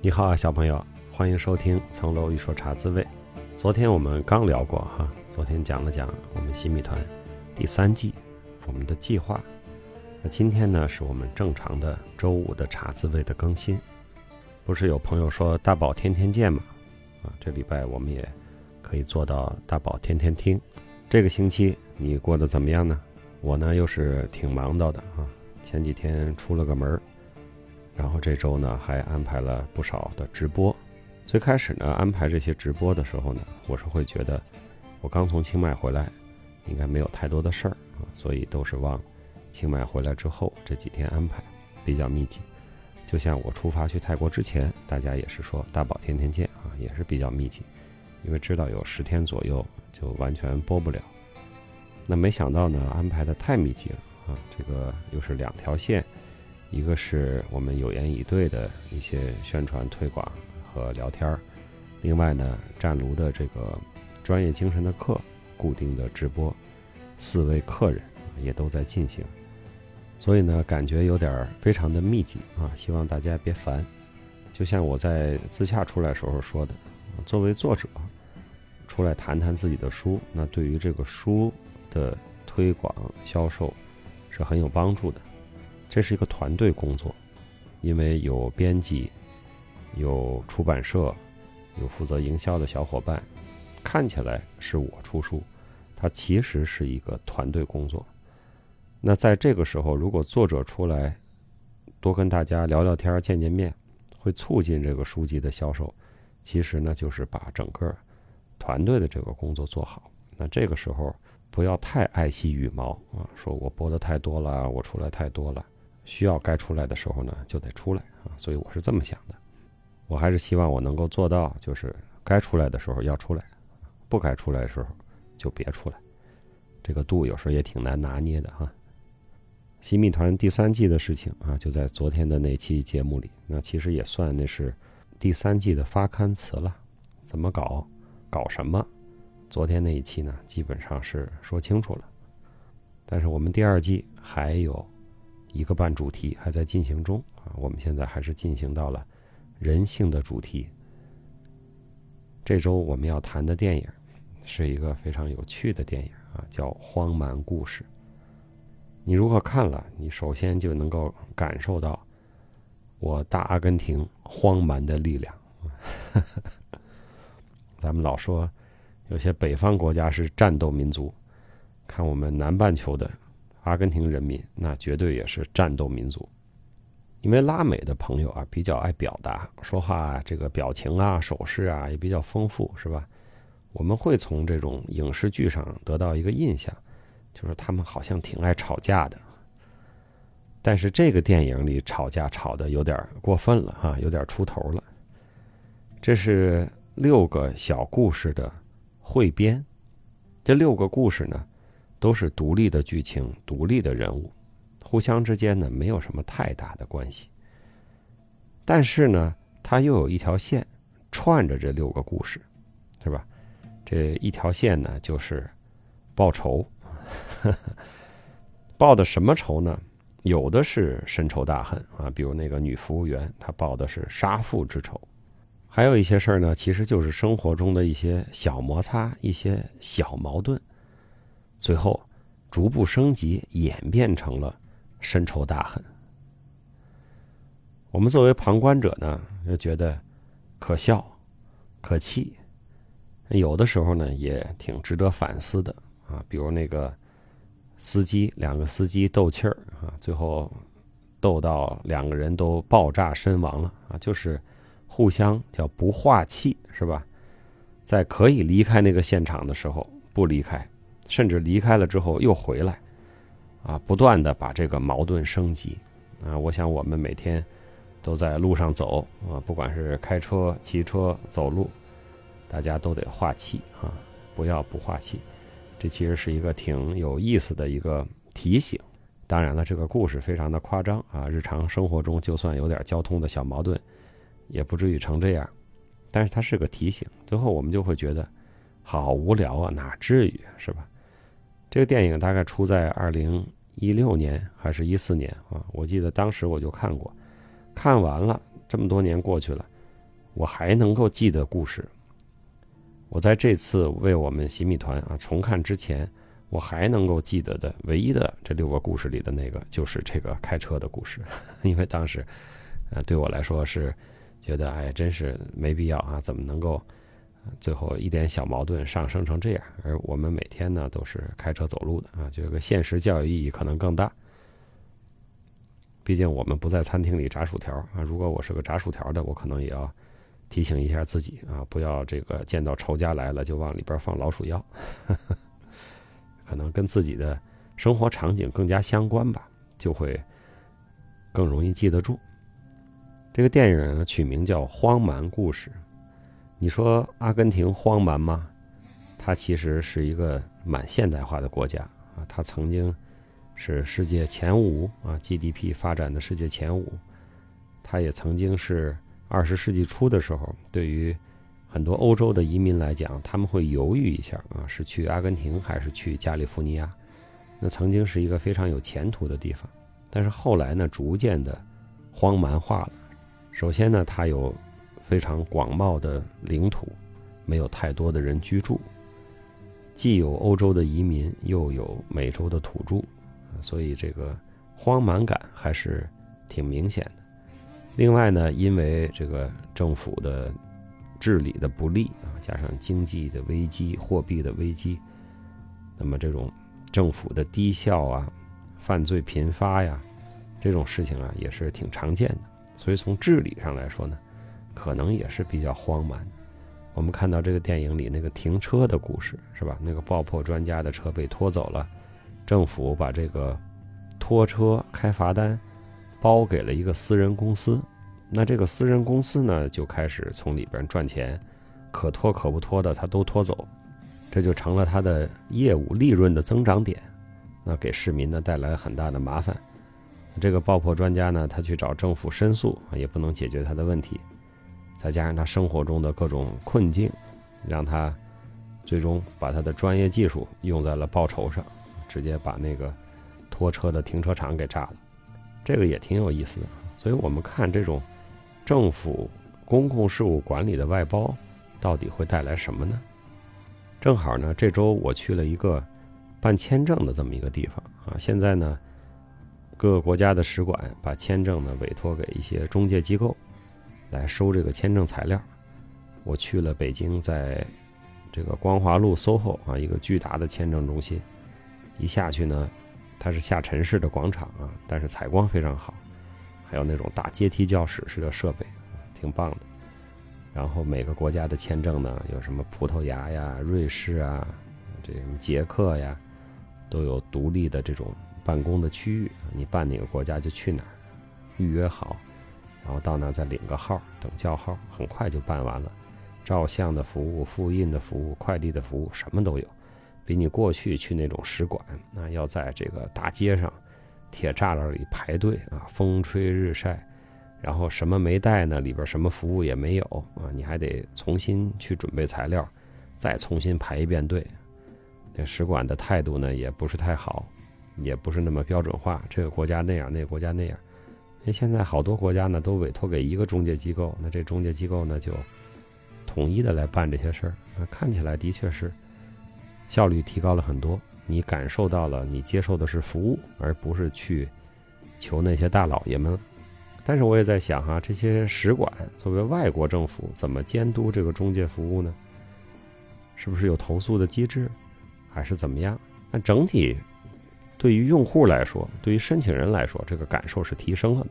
你好啊，小朋友，欢迎收听《层楼一说茶滋味》。昨天我们刚聊过哈，昨天讲了讲我们新米团第三季我们的计划。那今天呢，是我们正常的周五的茶滋味的更新。不是有朋友说大宝天天见吗？啊，这礼拜我们也可以做到大宝天天听。这个星期你过得怎么样呢？我呢又是挺忙到的啊，前几天出了个门儿。然后这周呢，还安排了不少的直播。最开始呢，安排这些直播的时候呢，我是会觉得，我刚从清迈回来，应该没有太多的事儿啊，所以都是往清迈回来之后这几天安排，比较密集。就像我出发去泰国之前，大家也是说大宝天天见啊，也是比较密集，因为知道有十天左右就完全播不了。那没想到呢，安排的太密集了啊，这个又是两条线。一个是我们有言以对的一些宣传推广和聊天儿，另外呢，湛卢的这个专业精神的课固定的直播，四位客人也都在进行，所以呢，感觉有点非常的密集啊，希望大家别烦。就像我在自洽出来时候说的，作为作者出来谈谈自己的书，那对于这个书的推广销售是很有帮助的。这是一个团队工作，因为有编辑，有出版社，有负责营销的小伙伴。看起来是我出书，它其实是一个团队工作。那在这个时候，如果作者出来多跟大家聊聊天、见见面，会促进这个书籍的销售。其实呢，就是把整个团队的这个工作做好。那这个时候不要太爱惜羽毛啊，说我播的太多了，我出来太多了。需要该出来的时候呢，就得出来啊，所以我是这么想的。我还是希望我能够做到，就是该出来的时候要出来，不该出来的时候就别出来。这个度有时候也挺难拿捏的哈。新密团第三季的事情啊，就在昨天的那期节目里，那其实也算那是第三季的发刊词了。怎么搞，搞什么？昨天那一期呢，基本上是说清楚了。但是我们第二季还有。一个半主题还在进行中啊，我们现在还是进行到了人性的主题。这周我们要谈的电影是一个非常有趣的电影啊，叫《荒蛮故事》。你如果看了，你首先就能够感受到我大阿根廷荒蛮的力量。咱们老说有些北方国家是战斗民族，看我们南半球的。阿根廷人民那绝对也是战斗民族，因为拉美的朋友啊比较爱表达，说话这个表情啊、手势啊也比较丰富，是吧？我们会从这种影视剧上得到一个印象，就是他们好像挺爱吵架的。但是这个电影里吵架吵的有点过分了哈，有点出头了。这是六个小故事的汇编，这六个故事呢。都是独立的剧情，独立的人物，互相之间呢没有什么太大的关系。但是呢，它又有一条线串着这六个故事，是吧？这一条线呢就是报仇，报的什么仇呢？有的是深仇大恨啊，比如那个女服务员，她报的是杀父之仇；还有一些事儿呢，其实就是生活中的一些小摩擦、一些小矛盾。最后，逐步升级，演变成了深仇大恨。我们作为旁观者呢，就觉得可笑、可气，有的时候呢，也挺值得反思的啊。比如那个司机，两个司机斗气儿啊，最后斗到两个人都爆炸身亡了啊，就是互相叫不化气，是吧？在可以离开那个现场的时候不离开。甚至离开了之后又回来，啊，不断的把这个矛盾升级，啊，我想我们每天都在路上走啊，不管是开车、骑车、走路，大家都得化气啊，不要不化气。这其实是一个挺有意思的一个提醒。当然了，这个故事非常的夸张啊，日常生活中就算有点交通的小矛盾，也不至于成这样。但是它是个提醒，最后我们就会觉得好无聊啊，哪至于是吧？这个电影大概出在二零一六年还是一四年啊？我记得当时我就看过，看完了这么多年过去了，我还能够记得故事。我在这次为我们洗米团啊重看之前，我还能够记得的唯一的这六个故事里的那个，就是这个开车的故事，因为当时，呃，对我来说是觉得，哎，真是没必要啊，怎么能够最后一点小矛盾上升成这样？而我们每天呢都是开车走路的啊，这个现实教育意义可能更大。毕竟我们不在餐厅里炸薯条啊，如果我是个炸薯条的，我可能也要。提醒一下自己啊，不要这个见到仇家来了就往里边放老鼠药，可能跟自己的生活场景更加相关吧，就会更容易记得住。这个电影呢取名叫《荒蛮故事》，你说阿根廷荒蛮吗？它其实是一个蛮现代化的国家啊，它曾经是世界前五啊，GDP 发展的世界前五，它也曾经是。二十世纪初的时候，对于很多欧洲的移民来讲，他们会犹豫一下啊，是去阿根廷还是去加利福尼亚？那曾经是一个非常有前途的地方，但是后来呢，逐渐的荒蛮化了。首先呢，它有非常广袤的领土，没有太多的人居住，既有欧洲的移民，又有美洲的土著，所以这个荒蛮感还是挺明显的。另外呢，因为这个政府的治理的不力啊，加上经济的危机、货币的危机，那么这种政府的低效啊、犯罪频发呀，这种事情啊也是挺常见的。所以从治理上来说呢，可能也是比较荒蛮。我们看到这个电影里那个停车的故事，是吧？那个爆破专家的车被拖走了，政府把这个拖车开罚单。包给了一个私人公司，那这个私人公司呢，就开始从里边赚钱，可拖可不拖的他都拖走，这就成了他的业务利润的增长点，那给市民呢带来很大的麻烦。这个爆破专家呢，他去找政府申诉也不能解决他的问题，再加上他生活中的各种困境，让他最终把他的专业技术用在了报仇上，直接把那个拖车的停车场给炸了。这个也挺有意思的，所以我们看这种政府公共事务管理的外包，到底会带来什么呢？正好呢，这周我去了一个办签证的这么一个地方啊。现在呢，各个国家的使馆把签证呢委托给一些中介机构来收这个签证材料。我去了北京，在这个光华路 SOHO 啊，一个巨大的签证中心，一下去呢。它是下沉式的广场啊，但是采光非常好，还有那种大阶梯教室式的设备，挺棒的。然后每个国家的签证呢，有什么葡萄牙呀、瑞士啊、这什么捷克呀，都有独立的这种办公的区域，你办哪个国家就去哪儿，预约好，然后到那儿再领个号，等叫号，很快就办完了。照相的服务、复印的服务、快递的服务，什么都有。比你过去去那种使馆，那要在这个大街上、铁栅栏里排队啊，风吹日晒，然后什么没带呢？里边什么服务也没有啊，你还得重新去准备材料，再重新排一遍队。那使馆的态度呢，也不是太好，也不是那么标准化。这个国家那样，那个国家那样。哎，现在好多国家呢，都委托给一个中介机构，那这中介机构呢，就统一的来办这些事儿。看起来的确是。效率提高了很多，你感受到了，你接受的是服务，而不是去求那些大老爷们。但是我也在想哈，这些使馆作为外国政府，怎么监督这个中介服务呢？是不是有投诉的机制，还是怎么样？那整体对于用户来说，对于申请人来说，这个感受是提升了的。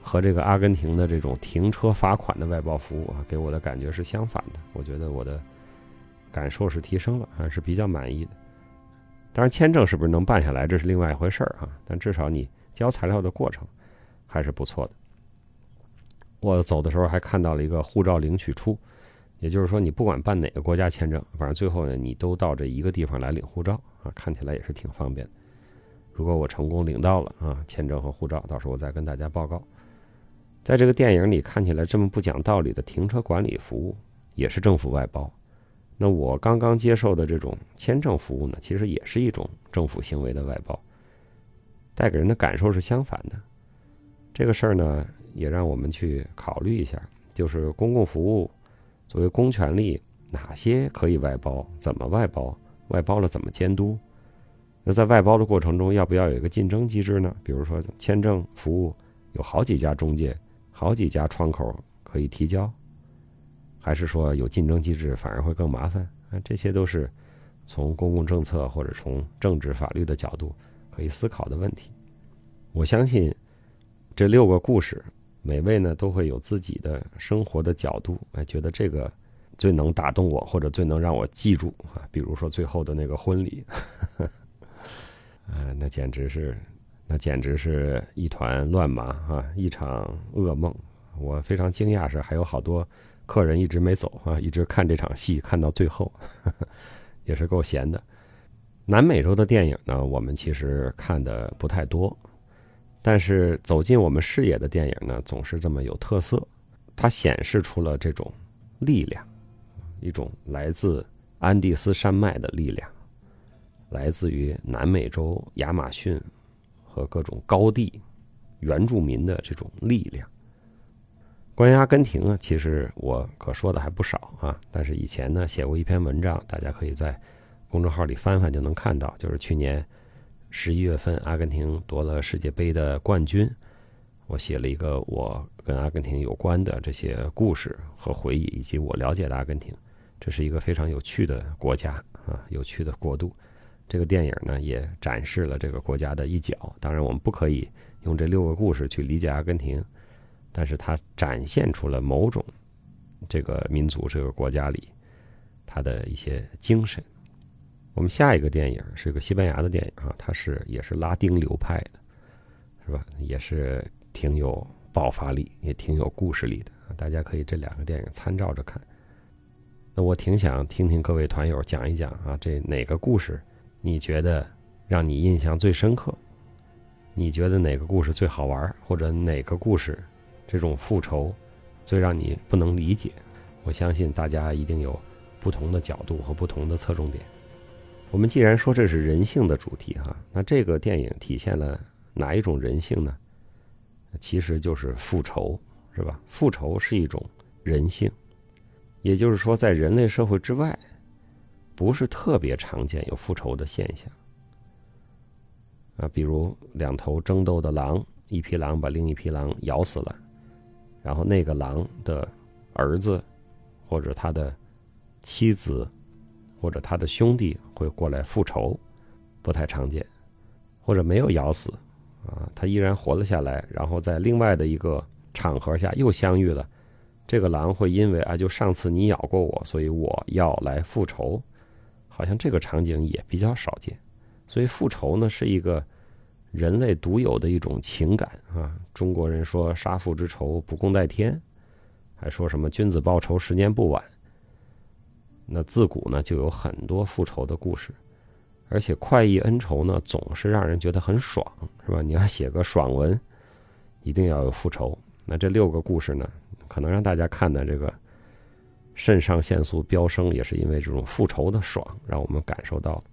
和这个阿根廷的这种停车罚款的外包服务啊，给我的感觉是相反的。我觉得我的。感受是提升了，还是比较满意的。当然，签证是不是能办下来，这是另外一回事儿啊。但至少你交材料的过程还是不错的。我走的时候还看到了一个护照领取处，也就是说，你不管办哪个国家签证，反正最后呢，你都到这一个地方来领护照啊，看起来也是挺方便的。如果我成功领到了啊，签证和护照，到时候我再跟大家报告。在这个电影里看起来这么不讲道理的停车管理服务，也是政府外包。那我刚刚接受的这种签证服务呢，其实也是一种政府行为的外包，带给人的感受是相反的。这个事儿呢，也让我们去考虑一下，就是公共服务作为公权力，哪些可以外包，怎么外包，外包了怎么监督？那在外包的过程中，要不要有一个竞争机制呢？比如说签证服务有好几家中介，好几家窗口可以提交，还是说有竞争机制反而会更麻烦？啊，这些都是从公共政策或者从政治法律的角度可以思考的问题。我相信这六个故事，每位呢都会有自己的生活的角度，哎，觉得这个最能打动我，或者最能让我记住啊。比如说最后的那个婚礼。呃，那简直是，那简直是一团乱麻啊，一场噩梦。我非常惊讶是还有好多客人一直没走啊，一直看这场戏看到最后，也是够闲的。南美洲的电影呢，我们其实看的不太多，但是走进我们视野的电影呢，总是这么有特色。它显示出了这种力量，一种来自安第斯山脉的力量。来自于南美洲亚马逊和各种高地原住民的这种力量。关于阿根廷呢，其实我可说的还不少啊。但是以前呢，写过一篇文章，大家可以在公众号里翻翻就能看到。就是去年十一月份，阿根廷夺了世界杯的冠军，我写了一个我跟阿根廷有关的这些故事和回忆，以及我了解的阿根廷。这是一个非常有趣的国家啊，有趣的国度。这个电影呢，也展示了这个国家的一角。当然，我们不可以用这六个故事去理解阿根廷，但是它展现出了某种这个民族、这个国家里它的一些精神。我们下一个电影是个西班牙的电影啊，它是也是拉丁流派的，是吧？也是挺有爆发力，也挺有故事力的。大家可以这两个电影参照着看。那我挺想听听各位团友讲一讲啊，这哪个故事？你觉得让你印象最深刻？你觉得哪个故事最好玩？或者哪个故事这种复仇最让你不能理解？我相信大家一定有不同的角度和不同的侧重点。我们既然说这是人性的主题哈，那这个电影体现了哪一种人性呢？其实就是复仇，是吧？复仇是一种人性，也就是说，在人类社会之外。不是特别常见有复仇的现象。啊，比如两头争斗的狼，一匹狼把另一匹狼咬死了，然后那个狼的儿子或者他的妻子或者他的兄弟会过来复仇，不太常见，或者没有咬死啊，他依然活了下来，然后在另外的一个场合下又相遇了，这个狼会因为啊，就上次你咬过我，所以我要来复仇。好像这个场景也比较少见，所以复仇呢是一个人类独有的一种情感啊。中国人说“杀父之仇，不共戴天”，还说什么“君子报仇，十年不晚”。那自古呢就有很多复仇的故事，而且快意恩仇呢总是让人觉得很爽，是吧？你要写个爽文，一定要有复仇。那这六个故事呢，可能让大家看的这个。肾上腺素飙升也是因为这种复仇的爽，让我们感受到了。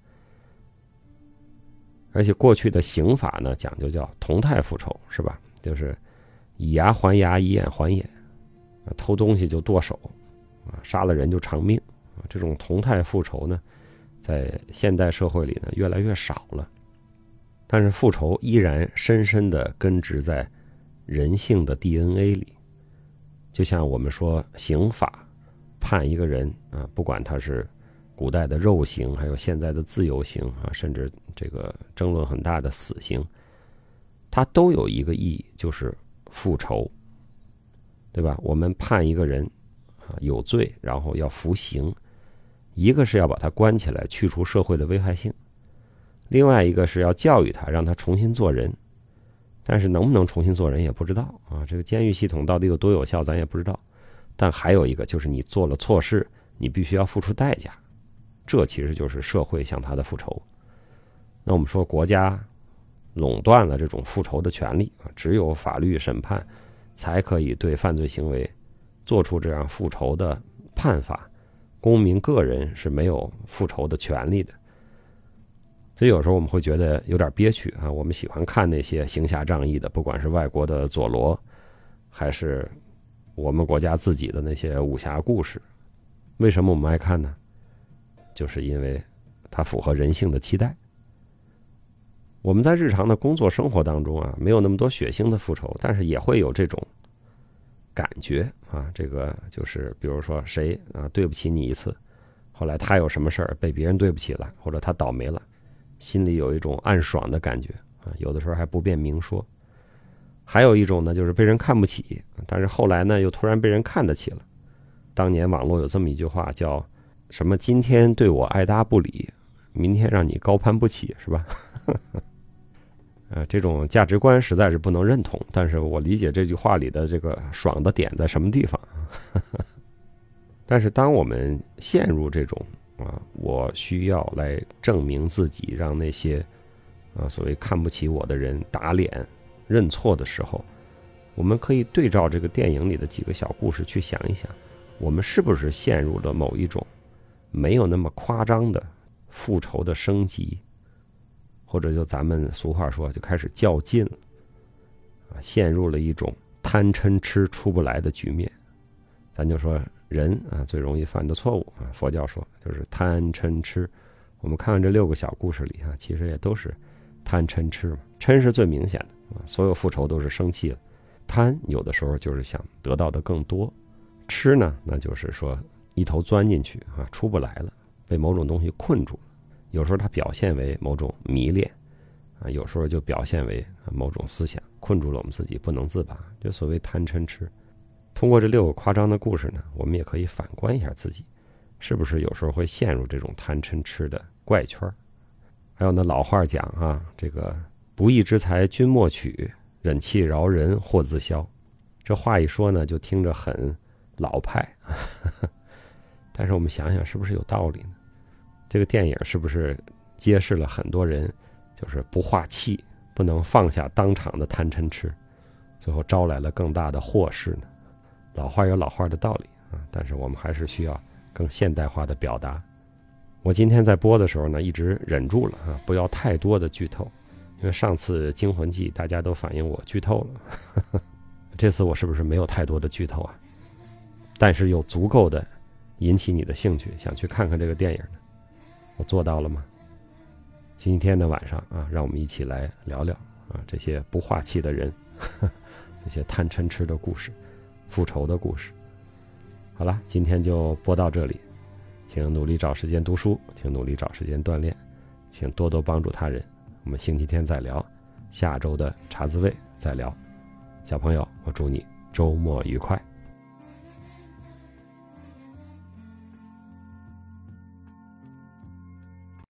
而且过去的刑法呢，讲究叫同态复仇，是吧？就是以牙还牙，以眼还眼，偷东西就剁手，啊，杀了人就偿命，啊，这种同态复仇呢，在现代社会里呢越来越少了。但是复仇依然深深的根植在人性的 DNA 里，就像我们说刑法。判一个人啊，不管他是古代的肉刑，还有现在的自由刑啊，甚至这个争论很大的死刑，它都有一个意义，就是复仇，对吧？我们判一个人啊有罪，然后要服刑，一个是要把他关起来，去除社会的危害性；另外一个是要教育他，让他重新做人。但是能不能重新做人也不知道啊，这个监狱系统到底有多有效，咱也不知道。但还有一个，就是你做了错事，你必须要付出代价，这其实就是社会向他的复仇。那我们说，国家垄断了这种复仇的权利啊，只有法律审判才可以对犯罪行为做出这样复仇的判罚，公民个人是没有复仇的权利的。所以有时候我们会觉得有点憋屈啊，我们喜欢看那些行侠仗义的，不管是外国的佐罗，还是。我们国家自己的那些武侠故事。为什么我们爱看呢？就是因为它符合人性的期待。我们在日常的工作生活当中啊，没有那么多血腥的复仇，但是也会有这种感觉啊。这个就是，比如说谁啊对不起你一次，后来他有什么事儿被别人对不起了，或者他倒霉了，心里有一种暗爽的感觉啊。有的时候还不便明说。还有一种呢，就是被人看不起，但是后来呢又突然被人看得起了。当年网络有这么一句话叫“什么今天对我爱搭不理，明天让你高攀不起”，是吧？呃，这种价值观实在是不能认同，但是我理解这句话里的这个爽的点在什么地方。但是当我们陷入这种啊，我需要来证明自己，让那些啊所谓看不起我的人打脸认错的时候，我们可以对照这个电影里的几个小故事去想一想，我们是不是陷入了某一种没有那么夸张的复仇的升级？或者就咱们俗话说，就开始较劲了，啊，陷入了一种贪嗔痴出不来的局面。咱就说人啊，最容易犯的错误啊，佛教说就是贪嗔痴。我们看看这六个小故事里啊，其实也都是贪嗔痴嘛。嗔是最明显的所有复仇都是生气了。贪有的时候就是想得到的更多，吃呢，那就是说一头钻进去啊，出不来了，被某种东西困住了。有时候它表现为某种迷恋，啊，有时候就表现为某种思想困住了我们自己不能自拔，就所谓贪嗔痴。通过这六个夸张的故事呢，我们也可以反观一下自己，是不是有时候会陷入这种贪嗔痴的怪圈还有那老话讲啊，这个不义之财君莫取，忍气饶人祸自消。这话一说呢，就听着很老派，但是我们想想，是不是有道理呢？这个电影是不是揭示了很多人就是不化气，不能放下当场的贪嗔痴，最后招来了更大的祸事呢？老话有老话的道理啊，但是我们还是需要更现代化的表达。我今天在播的时候呢，一直忍住了啊，不要太多的剧透，因为上次《惊魂记》大家都反映我剧透了，这次我是不是没有太多的剧透啊？但是有足够的引起你的兴趣，想去看看这个电影呢？我做到了吗？星期天的晚上啊，让我们一起来聊聊啊这些不化气的人，这些贪嗔痴的故事，复仇的故事。好了，今天就播到这里，请努力找时间读书，请努力找时间锻炼，请多多帮助他人。我们星期天再聊，下周的茶滋味再聊。小朋友，我祝你周末愉快。